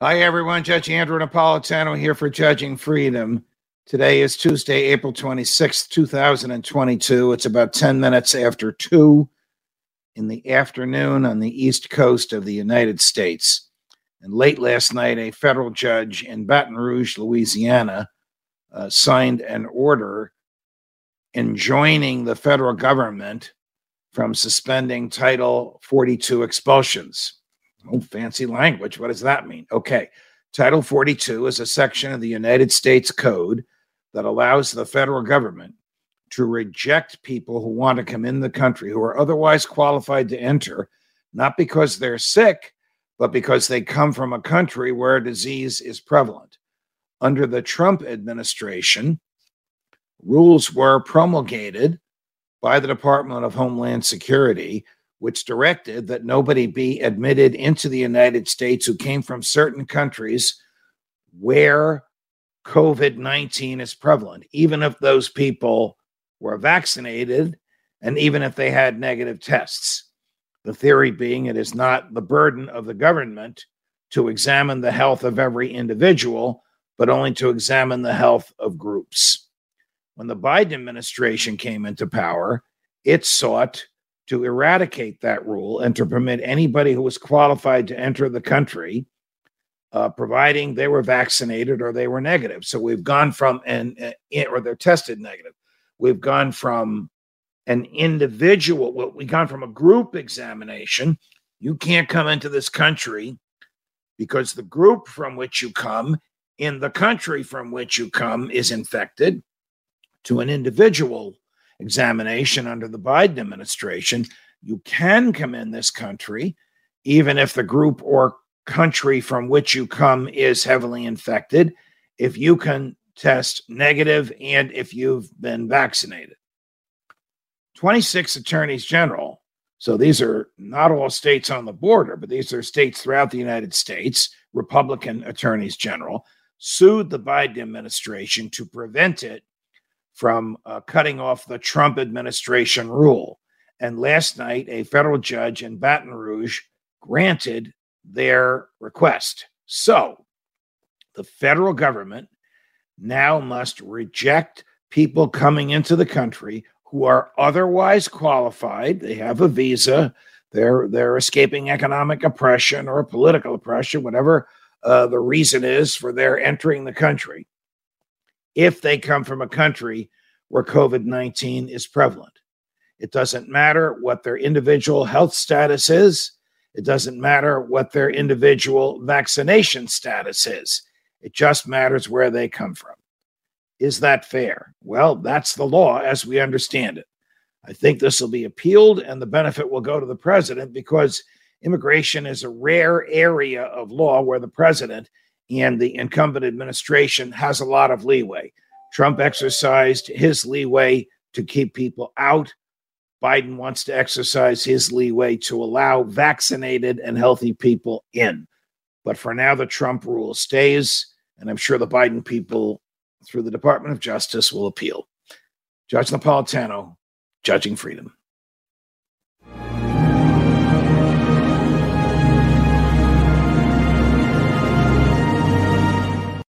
Hi, everyone. Judge Andrew Napolitano here for Judging Freedom. Today is Tuesday, April 26th, 2022. It's about 10 minutes after 2 in the afternoon on the East Coast of the United States. And late last night, a federal judge in Baton Rouge, Louisiana, uh, signed an order enjoining the federal government from suspending Title 42 expulsions. Oh, fancy language. What does that mean? Okay. Title 42 is a section of the United States Code that allows the federal government to reject people who want to come in the country who are otherwise qualified to enter, not because they're sick, but because they come from a country where disease is prevalent. Under the Trump administration, rules were promulgated by the Department of Homeland Security which directed that nobody be admitted into the United States who came from certain countries where COVID 19 is prevalent, even if those people were vaccinated and even if they had negative tests. The theory being it is not the burden of the government to examine the health of every individual, but only to examine the health of groups. When the Biden administration came into power, it sought to eradicate that rule and to permit anybody who was qualified to enter the country, uh, providing they were vaccinated or they were negative. So we've gone from an, or they're tested negative. We've gone from an individual, well, we've gone from a group examination. You can't come into this country because the group from which you come in the country from which you come is infected to an individual examination under the Biden administration, you can come in this country, even if the group or country from which you come is heavily infected, if you can test negative and if you've been vaccinated. 26 attorneys general, so these are not all states on the border, but these are states throughout the United States, Republican attorneys general, sued the Biden administration to prevent it from uh, cutting off the Trump administration rule. And last night, a federal judge in Baton Rouge granted their request. So the federal government now must reject people coming into the country who are otherwise qualified. They have a visa. They're they're escaping economic oppression or political oppression, whatever uh, the reason is for their entering the country if they come from a country where COVID 19 is prevalent. It doesn't matter what their individual health status is, it doesn't matter what their individual vaccination status is. It just matters where they come from. Is that fair? Well, that's the law as we understand it. I think this will be appealed and the benefit will go to the president because immigration is a rare area of law where the president and the incumbent administration has a lot of leeway. Trump exercised his leeway to keep people out. Biden wants to exercise his leeway to allow vaccinated and healthy people in. But for now, the Trump rule stays, and I'm sure the Biden people, through the Department of Justice, will appeal. Judge Napolitano, judging freedom.